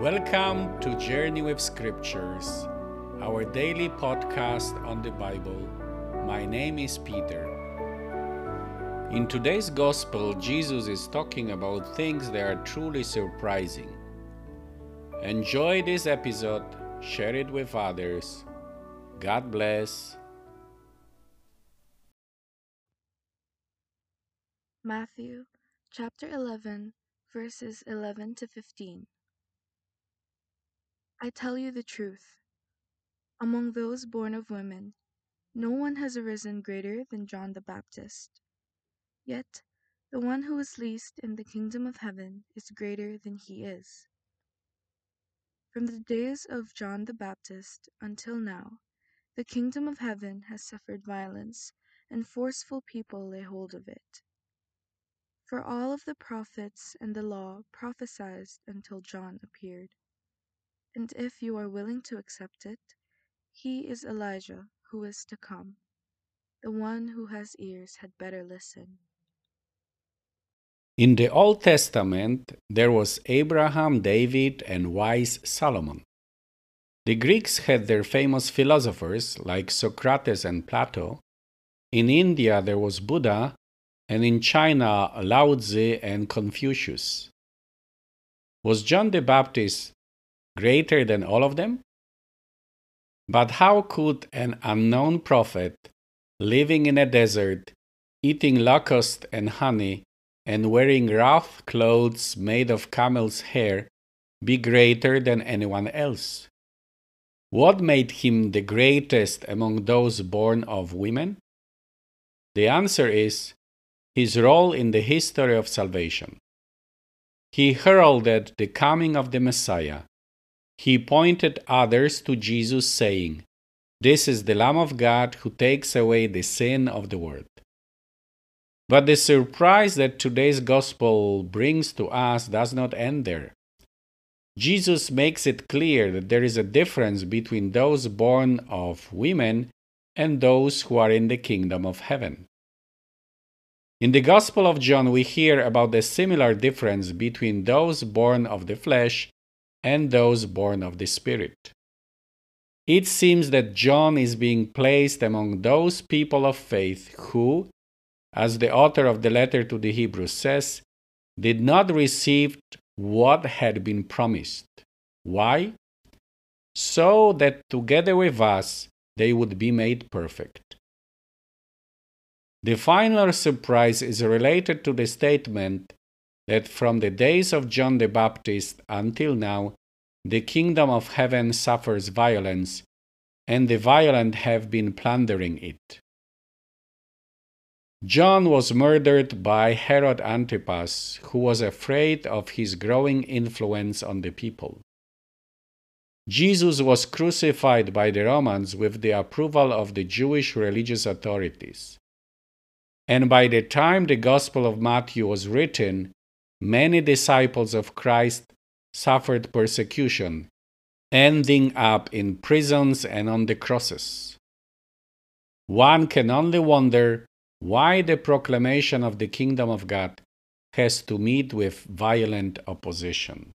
Welcome to Journey with Scriptures, our daily podcast on the Bible. My name is Peter. In today's Gospel, Jesus is talking about things that are truly surprising. Enjoy this episode, share it with others. God bless. Matthew chapter 11, verses 11 to 15. I tell you the truth. Among those born of women, no one has arisen greater than John the Baptist. Yet, the one who is least in the kingdom of heaven is greater than he is. From the days of John the Baptist until now, the kingdom of heaven has suffered violence, and forceful people lay hold of it. For all of the prophets and the law prophesied until John appeared. And if you are willing to accept it, he is Elijah who is to come. The one who has ears had better listen. In the Old Testament, there was Abraham, David, and wise Solomon. The Greeks had their famous philosophers like Socrates and Plato. In India, there was Buddha, and in China, Lao Tzu and Confucius. Was John the Baptist greater than all of them? But how could an unknown prophet living in a desert, eating locust and honey, and wearing rough clothes made of camel's hair be greater than anyone else? What made him the greatest among those born of women? The answer is his role in the history of salvation. He heralded the coming of the Messiah he pointed others to Jesus, saying, This is the Lamb of God who takes away the sin of the world. But the surprise that today's gospel brings to us does not end there. Jesus makes it clear that there is a difference between those born of women and those who are in the kingdom of heaven. In the Gospel of John, we hear about the similar difference between those born of the flesh and those born of the Spirit. It seems that John is being placed among those people of faith who, as the author of the letter to the Hebrews says, did not receive what had been promised. Why? So that together with us they would be made perfect. The final surprise is related to the statement that from the days of John the Baptist until now, the kingdom of heaven suffers violence, and the violent have been plundering it. John was murdered by Herod Antipas, who was afraid of his growing influence on the people. Jesus was crucified by the Romans with the approval of the Jewish religious authorities. And by the time the Gospel of Matthew was written, many disciples of Christ suffered persecution, ending up in prisons and on the crosses. One can only wonder why the proclamation of the kingdom of God has to meet with violent opposition.